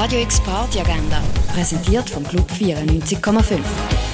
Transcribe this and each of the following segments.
Radio X Party Agenda, präsentiert vom Club 94,5.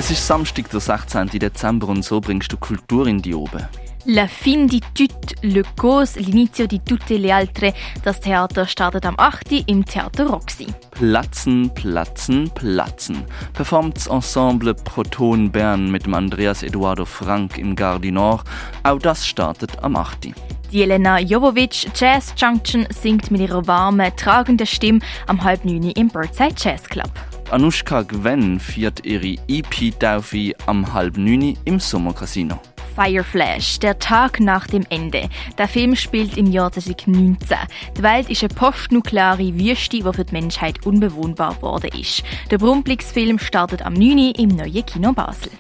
Es ist Samstag, der 16. Dezember und so bringst du Kultur in die Oben. La fin di tut, le cause, l'inizio di tutte le altre. Das Theater startet am 8. im Theater Roxy. Platzen, platzen, platzen. Performt das Ensemble Proton Bern mit dem Andreas Eduardo Frank im Gare Nord. Auch das startet am 8. Die Elena Jovovic Jazz Junction singt mit ihrer warmen, tragenden Stimme am halb neun im Birdside Jazz Club. Anushka Gwen feiert ihre EP-Taufe am halb neun im Sommercasino. Fireflash, der Tag nach dem Ende. Der Film spielt im Jahr 2019. Die Welt ist eine postnukleare Wüste, die für die Menschheit unbewohnbar geworden ist. Der Brumplix-Film startet am 9. im neuen Kino Basel.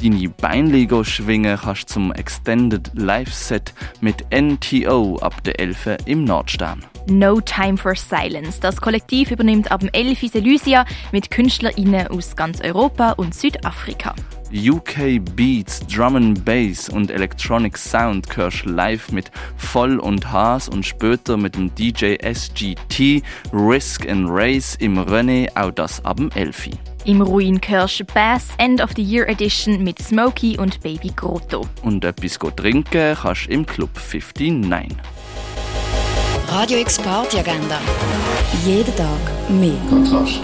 Deine Beinlego schwingen kannst zum Extended Live-Set mit NTO ab der 11 im Nordstern. No Time for Silence. Das Kollektiv übernimmt ab dem 11. Elysia mit KünstlerInnen aus ganz Europa und Südafrika. UK Beats, Drum and Bass und Electronic Sound hörst live mit Voll und Haas und später mit dem DJ SGT, Risk and Race im René, auch das ab dem 11. Im Ruin hörst Bass End of the Year Edition mit Smokey und Baby Grotto. Und etwas go trinken kannst im Club 59. Radio X Party Agenda. Jeden Tag mehr. Kontrast.